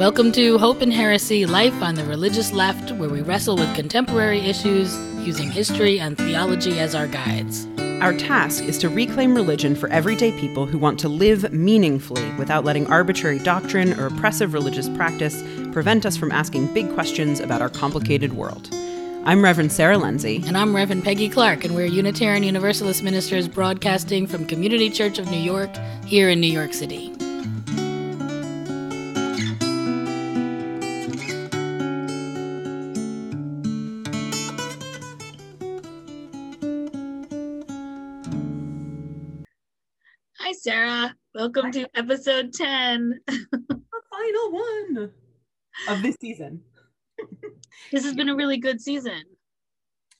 Welcome to Hope and Heresy Life on the Religious Left, where we wrestle with contemporary issues using history and theology as our guides. Our task is to reclaim religion for everyday people who want to live meaningfully without letting arbitrary doctrine or oppressive religious practice prevent us from asking big questions about our complicated world. I'm Reverend Sarah Lenzi. And I'm Reverend Peggy Clarke, and we're Unitarian Universalist ministers broadcasting from Community Church of New York here in New York City. Welcome Hi. to episode 10. the final one of this season. this has been a really good season.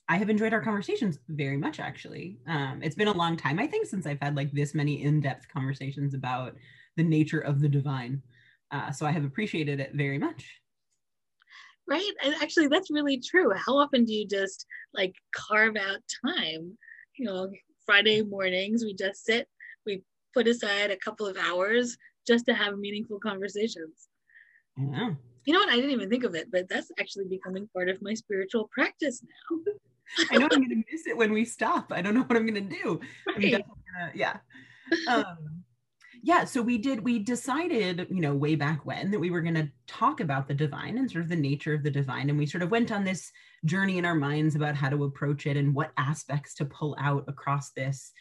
I have enjoyed our conversations very much, actually. Um, it's been a long time, I think, since I've had like this many in-depth conversations about the nature of the divine. Uh, so I have appreciated it very much. Right. And actually, that's really true. How often do you just like carve out time? You know, Friday mornings, we just sit, put aside a couple of hours just to have meaningful conversations. Yeah you know what? I didn't even think of it, but that's actually becoming part of my spiritual practice now. I know I'm going to miss it when we stop. I don't know what I'm going to do. Right. Gonna, yeah. Um, yeah. So we did, we decided, you know, way back when that we were going to talk about the divine and sort of the nature of the divine. And we sort of went on this journey in our minds about how to approach it and what aspects to pull out across this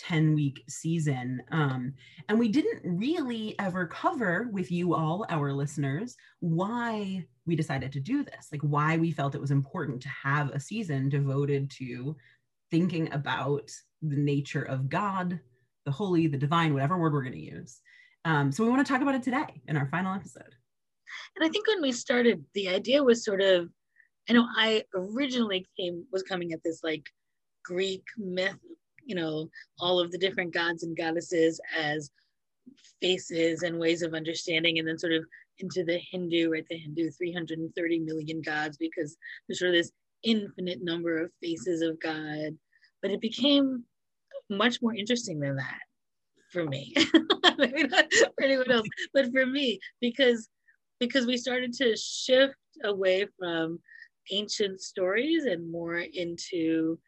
10 week season. Um, and we didn't really ever cover with you all, our listeners, why we decided to do this, like why we felt it was important to have a season devoted to thinking about the nature of God, the holy, the divine, whatever word we're going to use. Um, so we want to talk about it today in our final episode. And I think when we started, the idea was sort of, I know I originally came was coming at this like Greek myth you know all of the different gods and goddesses as faces and ways of understanding and then sort of into the hindu right? The hindu 330 million gods because there's sort of this infinite number of faces of god. But it became much more interesting than that for me. Maybe not for anyone else but for me because because we started to shift away from ancient stories and more into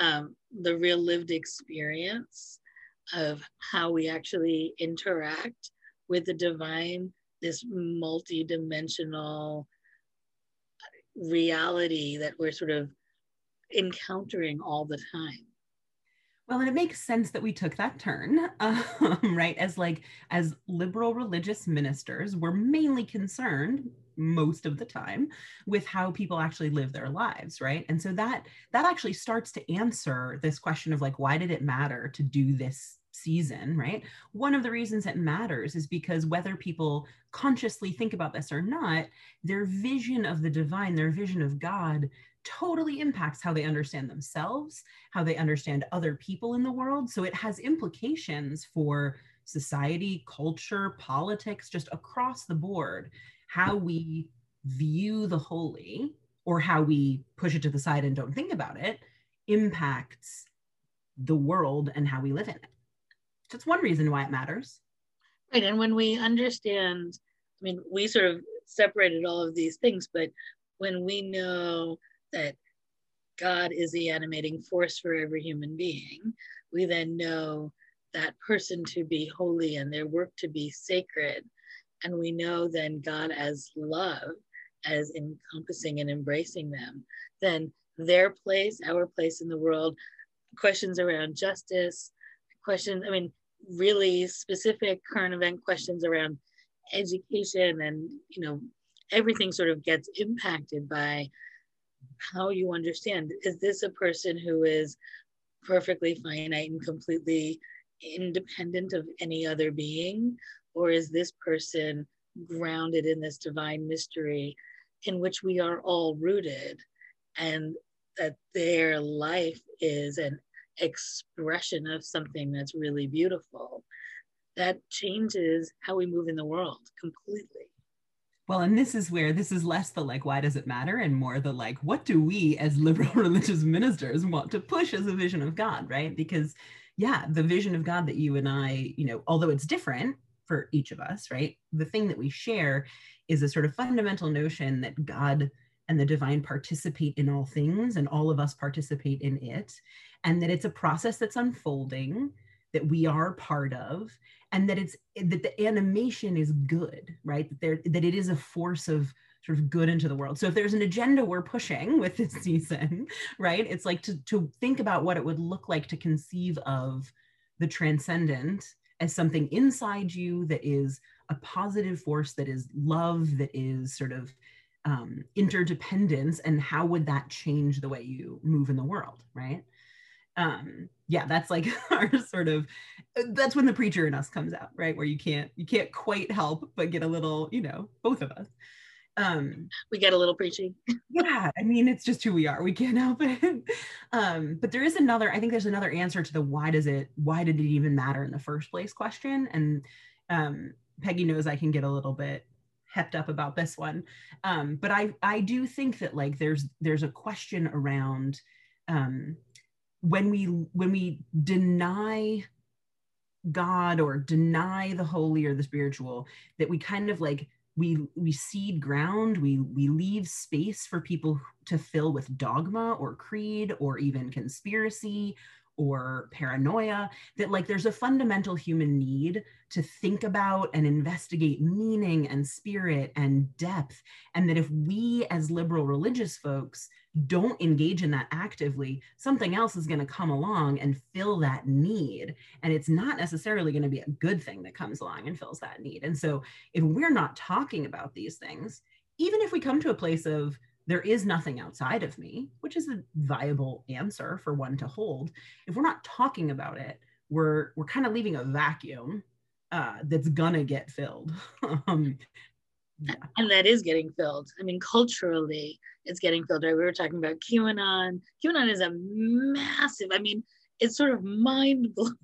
um, the real lived experience of how we actually interact with the divine, this multi-dimensional reality that we're sort of encountering all the time. Well, and it makes sense that we took that turn, um, right? As like as liberal religious ministers, we're mainly concerned most of the time with how people actually live their lives, right? And so that that actually starts to answer this question of like, why did it matter to do this season, right? One of the reasons it matters is because whether people consciously think about this or not, their vision of the divine, their vision of God totally impacts how they understand themselves, how they understand other people in the world. So it has implications for society, culture, politics, just across the board, how we view the holy or how we push it to the side and don't think about it impacts the world and how we live in it. It's one reason why it matters. Right. And when we understand, I mean, we sort of separated all of these things, but when we know that God is the animating force for every human being, we then know that person to be holy and their work to be sacred. And we know then God as love, as encompassing and embracing them, then their place, our place in the world, questions around justice, questions, I mean, really specific current event questions around education and, you know, everything sort of gets impacted by how you understand. Is this a person who is perfectly finite and completely independent of any other being or is this person grounded in this divine mystery in which we are all rooted and that their life is an expression of something that's really beautiful that changes how we move in the world completely well, and this is where this is less the like, why does it matter? And more the like, what do we as liberal religious ministers want to push as a vision of God, right? Because, yeah, the vision of God that you and I, you know, although it's different, for each of us, right? The thing that we share is a sort of fundamental notion that God and the divine participate in all things and all of us participate in it and that it's a process that's unfolding that we are part of and that it's that the animation is good right that there that it is a force of sort of good into the world so if there's an agenda we're pushing with this season right it's like to to think about what it would look like to conceive of the transcendent as something inside you that is a positive force that is love that is sort of um, interdependence and how would that change the way you move in the world right? Um yeah that's like our sort of that's when the preacher in us comes out right? Where you can't you can't quite help but get a little you know both of us um we get a little preaching yeah i mean it's just who we are. We can't help it. Um but there is another i think there's another answer to the why does it why did it even matter in the first place question. And um peggy knows i can get a little bit hepped up about this one. Um but i i do think that like there's there's a question around um when we when we deny god or deny the holy or the spiritual that we kind of like we we cede ground we we leave space for people to fill with dogma or creed or even conspiracy or paranoia that like there's a fundamental human need to think about and investigate meaning and spirit and depth and that if we as liberal religious folks don't engage in that actively something else is going to come along and fill that need and it's not necessarily going to be a good thing that comes along and fills that need. And so if we're not talking about these things even if we come to a place of there is nothing outside of me, which is a viable answer for one to hold. If we're not talking about it, we're we're kind of leaving a vacuum uh, that's gonna get filled. um, yeah. And that is getting filled. I mean, culturally, it's getting filled. Right? We were talking about QAnon. QAnon is a massive. I mean, it's sort of mind blowing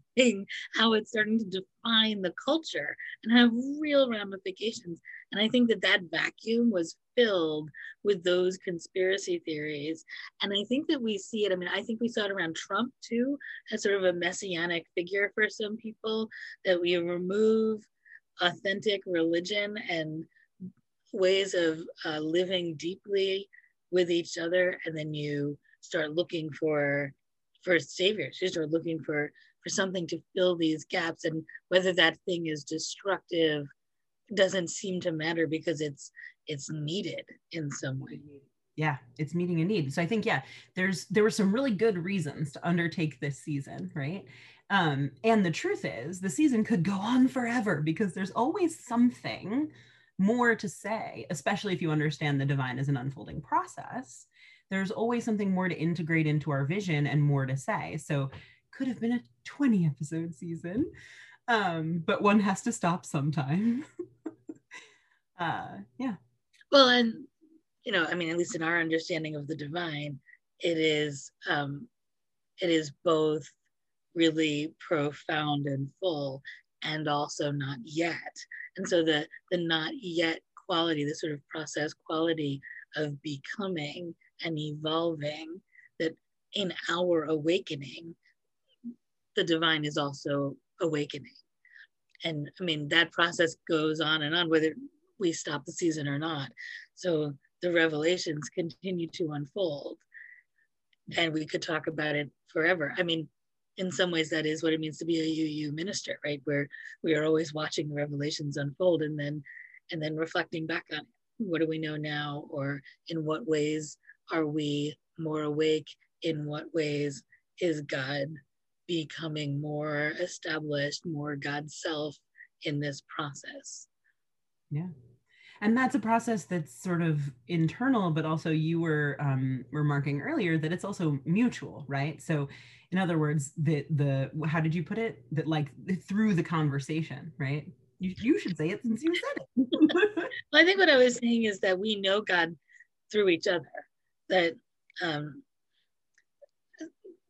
how it's starting to define the culture and have real ramifications. And I think that that vacuum was filled with those conspiracy theories. And I think that we see it, I mean, I think we saw it around Trump too, as sort of a messianic figure for some people, that we remove authentic religion and ways of uh, living deeply with each other, and then you start looking for for saviors. You start looking for for something to fill these gaps, and whether that thing is destructive doesn't seem to matter because it's it's needed in some way. Yeah it's meeting a need. So i think yeah there's there were some really good reasons to undertake this season right? Um and the truth is the season could go on forever because there's always something more to say especially if you understand the divine as an unfolding process. There's always something more to integrate into our vision and more to say. So could have been a 20 episode season. Um but one has to stop sometime. Uh yeah. Well and you know i mean at least in our understanding of the divine it is um it is both really profound and full and also not yet. And so the the not yet quality the sort of process quality of becoming and evolving that in our awakening the divine is also awakening and i mean that process goes on and on whether we stop the season or not. So the revelations continue to unfold. And we could talk about it forever. I mean, in some ways, that is what it means to be a UU minister, right? Where we are always watching the revelations unfold and then and then reflecting back on it. What do we know now? Or in what ways are we more awake? In what ways is God becoming more established, more God's self in this process? Yeah. And that's a process that's sort of internal but also you were um, remarking earlier that it's also mutual right? So in other words the the how did you put it? That like through the conversation right? You, you should say it since you said it. Well, i think what i was saying is that we know god through each other that um,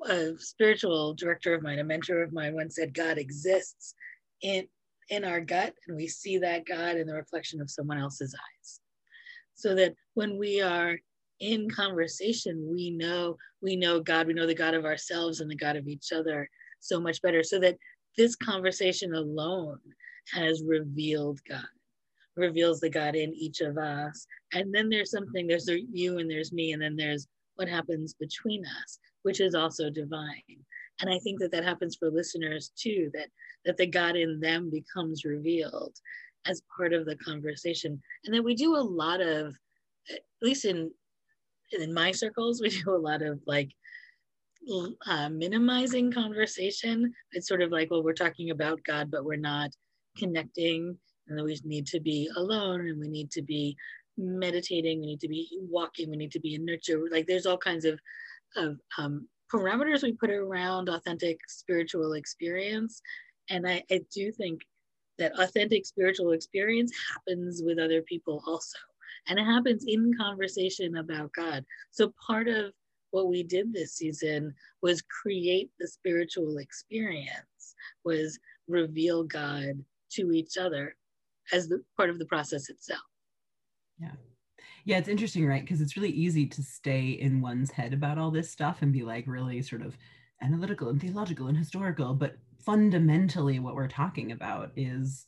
a spiritual director of mine a mentor of mine once said god exists in in our gut and we see that God in the reflection of someone else's eyes. So that when we are in conversation, we know we know God, we know the God of ourselves and the God of each other so much better. So that this conversation alone has revealed God, reveals the God in each of us. And then there's something, there's you and there's me, and then there's what happens between us, which is also divine. And I think that that happens for listeners too, that that the God in them becomes revealed as part of the conversation. And that we do a lot of, at least in in my circles, we do a lot of like uh, minimizing conversation. It's sort of like, well, we're talking about God, but we're not connecting. And then we need to be alone and we need to be meditating, we need to be walking, we need to be in nurture. Like there's all kinds of, of um, parameters we put around authentic spiritual experience. And I, I do think that authentic spiritual experience happens with other people also. And it happens in conversation about God. So part of what we did this season was create the spiritual experience, was reveal God to each other as the part of the process itself. Yeah. Yeah, it's interesting, right? Because it's really easy to stay in one's head about all this stuff and be like really sort of analytical and theological and historical. But fundamentally, what we're talking about is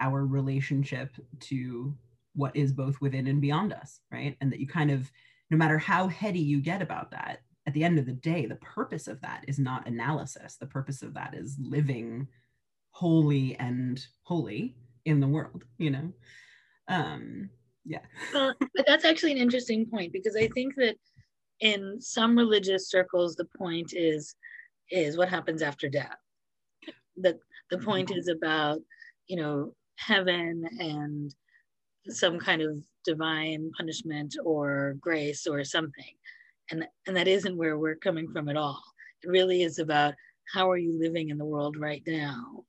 our relationship to what is both within and beyond us, right? And that you kind of, no matter how heady you get about that, at the end of the day, the purpose of that is not analysis. The purpose of that is living holy and holy in the world, you know? Um, yeah. well, but that's actually an interesting point because I think that in some religious circles, the point is is what happens after death. That the point is about, you know, heaven and some kind of divine punishment or grace or something. And, and that isn't where we're coming from at all. It really is about how are you living in the world right now?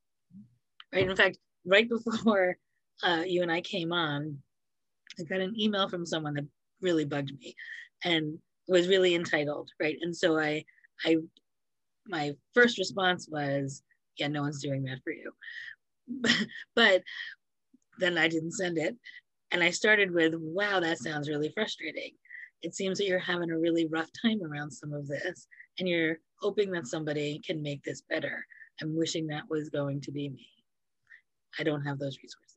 Right. In fact, right before uh, you and I came on, I got an email from someone that really bugged me and was really entitled, right? And so I, I, my first response was, yeah, no one's doing that for you. but then I didn't send it. And I started with, wow, that sounds really frustrating. It seems that you're having a really rough time around some of this, and you're hoping that somebody can make this better. I'm wishing that was going to be me. I don't have those resources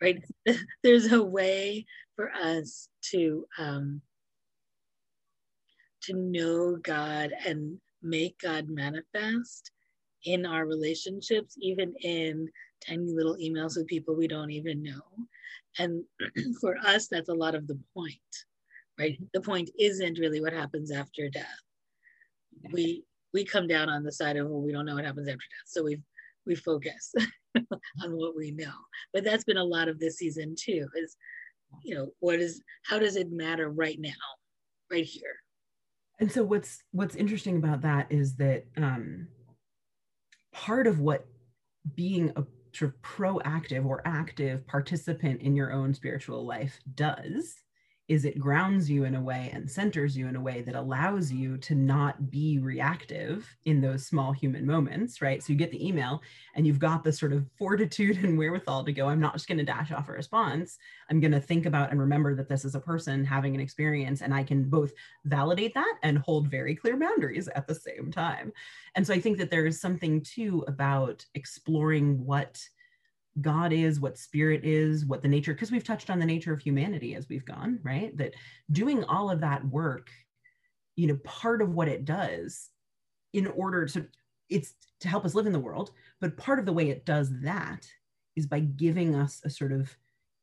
right? There's a way for us to um, to know God and make God manifest in our relationships, even in tiny little emails with people we don't even know. And for us, that's a lot of the point, right? The point isn't really what happens after death. We we come down on the side of well, we don't know what happens after death, so we we focus. on what we know. But that's been a lot of this season too, is you know, what is how does it matter right now, right here? And so what's what's interesting about that is that um part of what being a sort of proactive or active participant in your own spiritual life does is it grounds you in a way and centers you in a way that allows you to not be reactive in those small human moments, right? So you get the email and you've got the sort of fortitude and wherewithal to go, I'm not just going to dash off a response. I'm going to think about and remember that this is a person having an experience and I can both validate that and hold very clear boundaries at the same time. And so I think that there is something too about exploring what God is, what spirit is, what the nature, because we've touched on the nature of humanity as we've gone, right? That doing all of that work, you know, part of what it does in order to, it's to help us live in the world, but part of the way it does that is by giving us a sort of,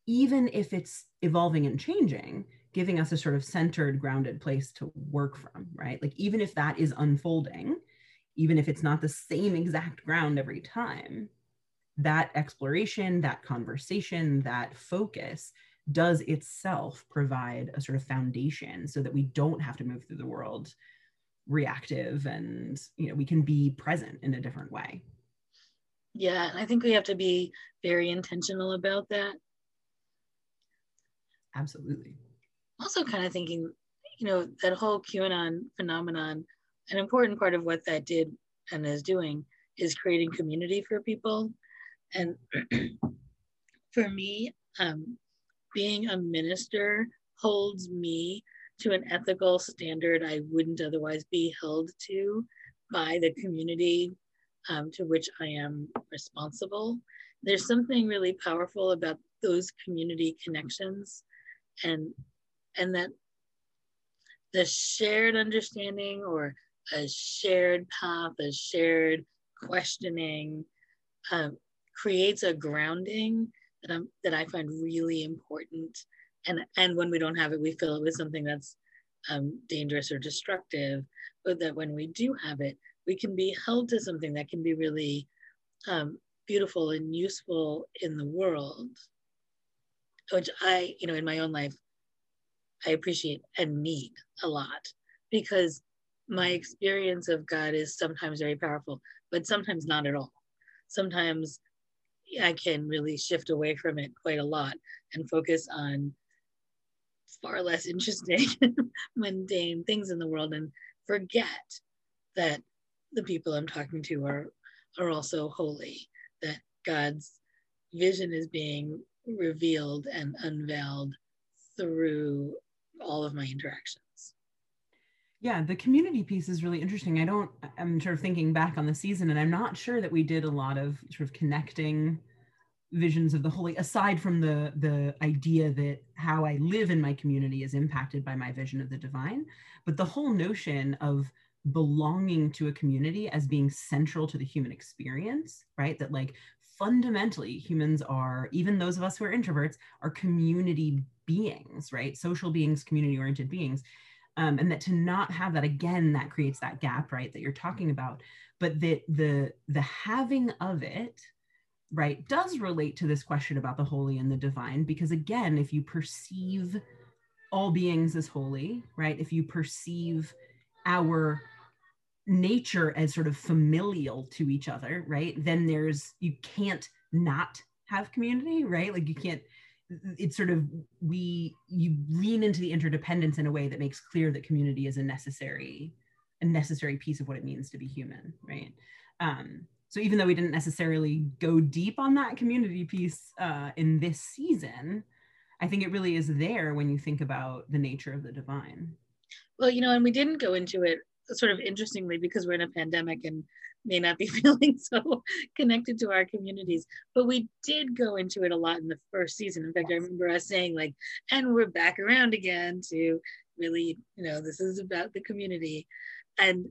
even if it's evolving and changing, giving us a sort of centered, grounded place to work from, right? Like, even if that is unfolding, even if it's not the same exact ground every time, that exploration, that conversation, that focus does itself provide a sort of foundation so that we don't have to move through the world reactive and you know we can be present in a different way. Yeah i think we have to be very intentional about that. Absolutely. Also kind of thinking you know that whole qanon phenomenon an important part of what that did and is doing is creating community for people and for me, um, being a minister holds me to an ethical standard I wouldn't otherwise be held to by the community um, to which I am responsible. There's something really powerful about those community connections and and that the shared understanding or a shared path, a shared questioning um, creates a grounding that, I'm, that I find really important. And, and when we don't have it, we fill it with something that's um, dangerous or destructive. But that when we do have it, we can be held to something that can be really um, beautiful and useful in the world, which I, you know, in my own life, I appreciate and need a lot because my experience of God is sometimes very powerful, but sometimes not at all. Sometimes I can really shift away from it quite a lot and focus on far less interesting, mundane things in the world and forget that the people I'm talking to are, are also holy, that God's vision is being revealed and unveiled through all of my interactions. Yeah, the community piece is really interesting. I don't, I'm sort of thinking back on the season, and I'm not sure that we did a lot of sort of connecting visions of the holy aside from the the idea that how i live in my community is impacted by my vision of the divine but the whole notion of belonging to a community as being central to the human experience right? That like fundamentally humans are even those of us who are introverts are community beings right? Social beings community oriented beings um, and that to not have that again that creates that gap right that you're talking about. But that the the having of it right does relate to this question about the holy and the divine because again if you perceive all beings as holy right if you perceive our nature as sort of familial to each other right then there's you can't not have community right? Like you can't it's sort of we you lean into the interdependence in a way that makes clear that community is a necessary a necessary piece of what it means to be human right? Um so even though we didn't necessarily go deep on that community piece uh, in this season i think it really is there when you think about the nature of the divine. Well you know and we didn't go into it sort of interestingly because we're in a pandemic and may not be feeling so connected to our communities. But we did go into it a lot in the first season. In fact, I remember us saying, like, and we're back around again to really, you know, this is about the community. And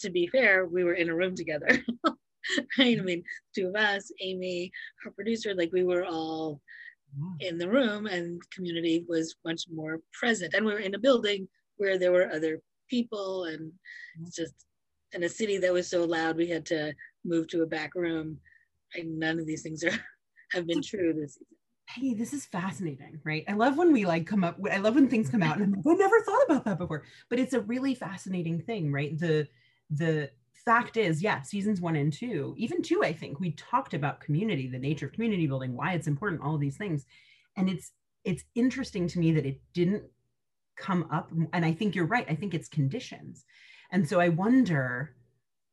to be fair, we were in a room together. right? I mm-hmm. mean, two of us, Amy, our producer, like we were all mm. in the room and community was much more present. And we were in a building where there were other people and it's just in a city that was so loud we had to move to a back room. And none of these things are have been true this season. Hey this is fascinating right? I love when we like come up i love when things come out and i'm like i never thought about that before. But it's a really fascinating thing right? The the fact is yeah seasons one and two even two i think we talked about community the nature of community building why it's important all of these things. And it's it's interesting to me that it didn't come up and i think you're right i think it's conditions and so I wonder,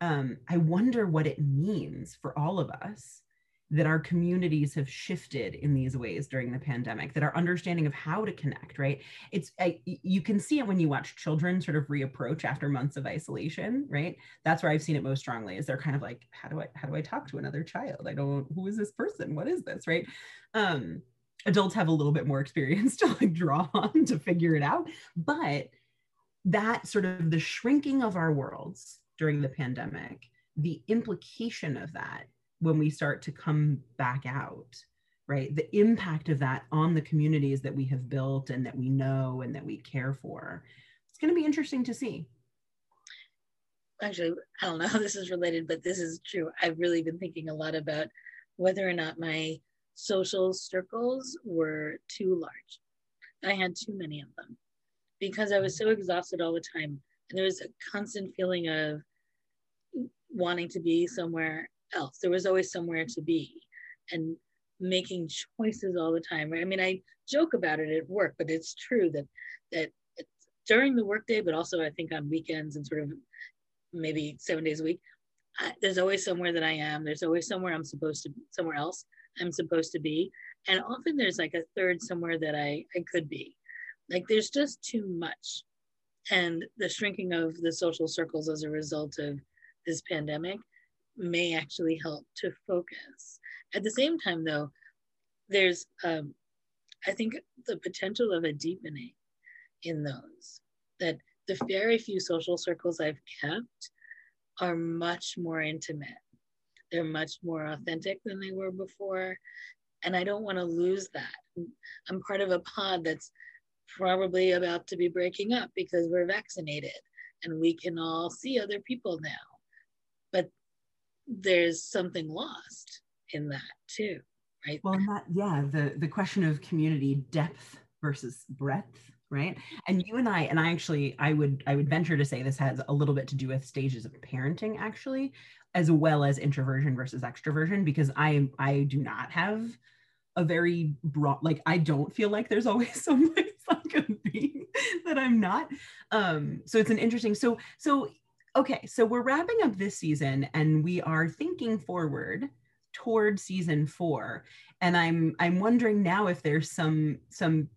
um, I wonder what it means for all of us that our communities have shifted in these ways during the pandemic that our understanding of how to connect right? It's I, you can see it when you watch children sort of reapproach after months of isolation right? That's where i've seen it most strongly is they're kind of like how do i how do i talk to another child? I don't who is this person? What is this? Right? Um adults have a little bit more experience to like draw on to figure it out but that sort of the shrinking of our worlds during the pandemic, the implication of that when we start to come back out, right? The impact of that on the communities that we have built and that we know and that we care for. It's going to be interesting to see. Actually, I don't know how this is related, but this is true. I've really been thinking a lot about whether or not my social circles were too large. I had too many of them because I was so exhausted all the time. And there was a constant feeling of wanting to be somewhere else. There was always somewhere to be and making choices all the time. Right? I mean, I joke about it at work, but it's true that that during the workday, but also I think on weekends and sort of maybe seven days a week, I, there's always somewhere that I am. There's always somewhere I'm supposed to, somewhere else I'm supposed to be, and often there's like a third somewhere that I I could be. Like there's just too much. And the shrinking of the social circles as a result of this pandemic may actually help to focus. At the same time, though, there's, um, I think, the potential of a deepening in those. That the very few social circles I've kept are much more intimate. They're much more authentic than they were before. And I don't want to lose that. I'm part of a pod that's probably about to be breaking up because we're vaccinated and we can all see other people now. But there's something lost in that too, right? Well, that, yeah, the, the question of community depth versus breadth right and you and i and i actually i would i would venture to say this has a little bit to do with stages of parenting actually as well as introversion versus extroversion because i i do not have a very broad like i don't feel like there's always someone like a being that i'm not um so it's an interesting so so okay so we're wrapping up this season and we are thinking forward toward season four and i'm i'm wondering now if there's some some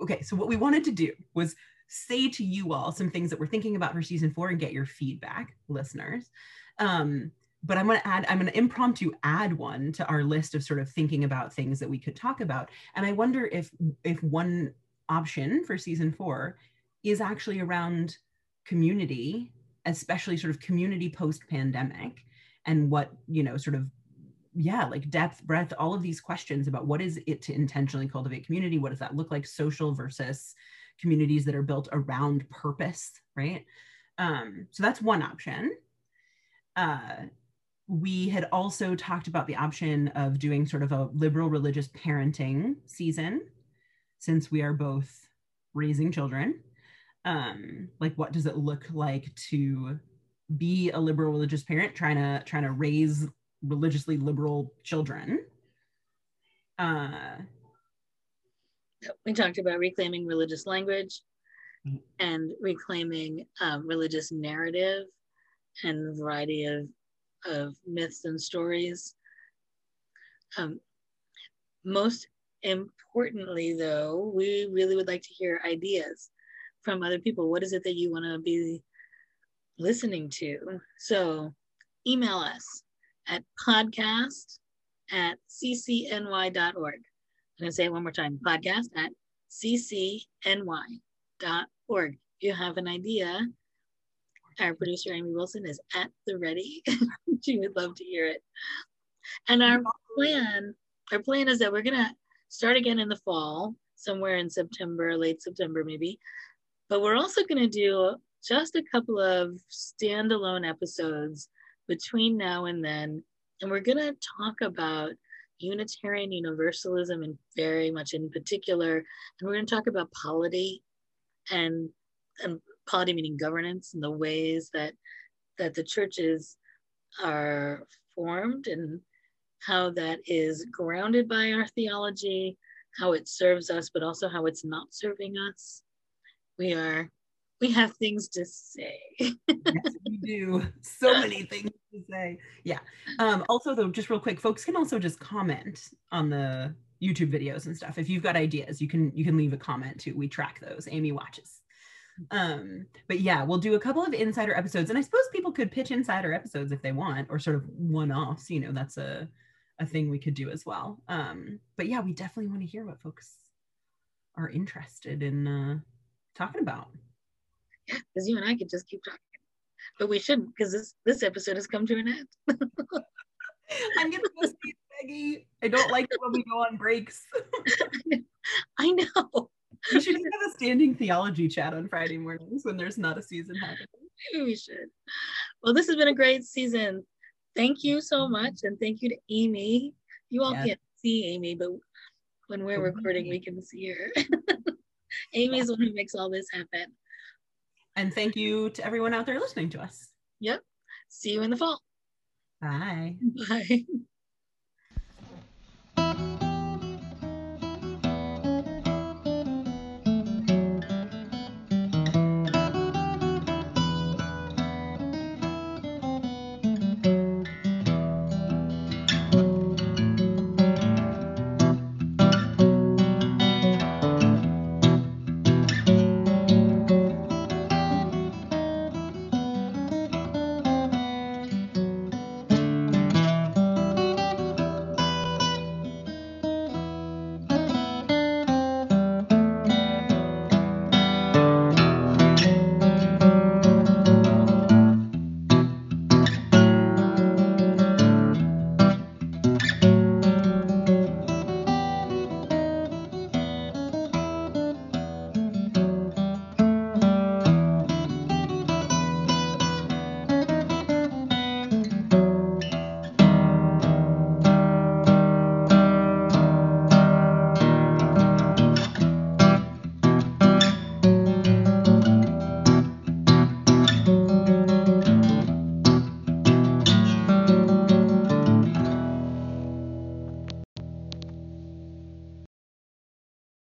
okay, so what we wanted to do was say to you all some things that we're thinking about for season four and get your feedback, listeners. Um, but I'm going to add, I'm going to impromptu add one to our list of sort of thinking about things that we could talk about. And I wonder if if one option for season four is actually around community, especially sort of community post pandemic, and what you know, sort of yeah like depth breadth all of these questions about what is it to intentionally cultivate community? What does that look like social versus communities that are built around purpose right? Um, so that's one option. Uh, we had also talked about the option of doing sort of a liberal religious parenting season since we are both raising children um, like what does it look like to be a liberal religious parent trying to trying to raise religiously liberal children. Uh, we talked about reclaiming religious language mm-hmm. and reclaiming um, religious narrative and a variety of, of myths and stories. Um, most importantly, though, we really would like to hear ideas from other people. What is it that you want to be listening to? So email us at podcast at ccny.org. I'm going to say it one more time podcast at ccny.org. If you have an idea, our producer Amy Wilson is at the ready. she would love to hear it. And our plan, our plan is that we're to start again in the fall, somewhere in September, late September maybe. But we're also to do just a couple of standalone episodes between now and then. And we're to talk about Unitarian Universalism and very much in particular. And we're to talk about polity and, and polity meaning governance and the ways that that the churches are formed and how that is grounded by our theology, how it serves us, but also how it's not serving us. We are we have things to say. yes, we do. So many things to say. Yeah. Um, also, though, just real quick, folks can also just comment on the YouTube videos and stuff. If you've got ideas, you can you can leave a comment too. We track those. Amy watches. Um, but yeah, we'll do a couple of insider episodes, and I suppose people could pitch insider episodes if they want, or sort of one-offs. You know, that's a a thing we could do as well. Um, but yeah, we definitely want to hear what folks are interested in uh, talking about Yeah, because you and I could just keep talking. But we shouldn't because this this episode has come to an end. I'm gonna go see Peggy. I don't like it when we go on breaks. I know. We should have a standing theology chat on Friday mornings when there's not a season happening. Maybe we should. Well, this has been a great season. Thank you so mm-hmm. much, and thank you to Amy. You all yes. can't see Amy, but when we're recording, we can see her. Amy's yeah. one who makes all this happen. And thank you to everyone out there listening to us. Yep. See you in the fall. Bye. Bye.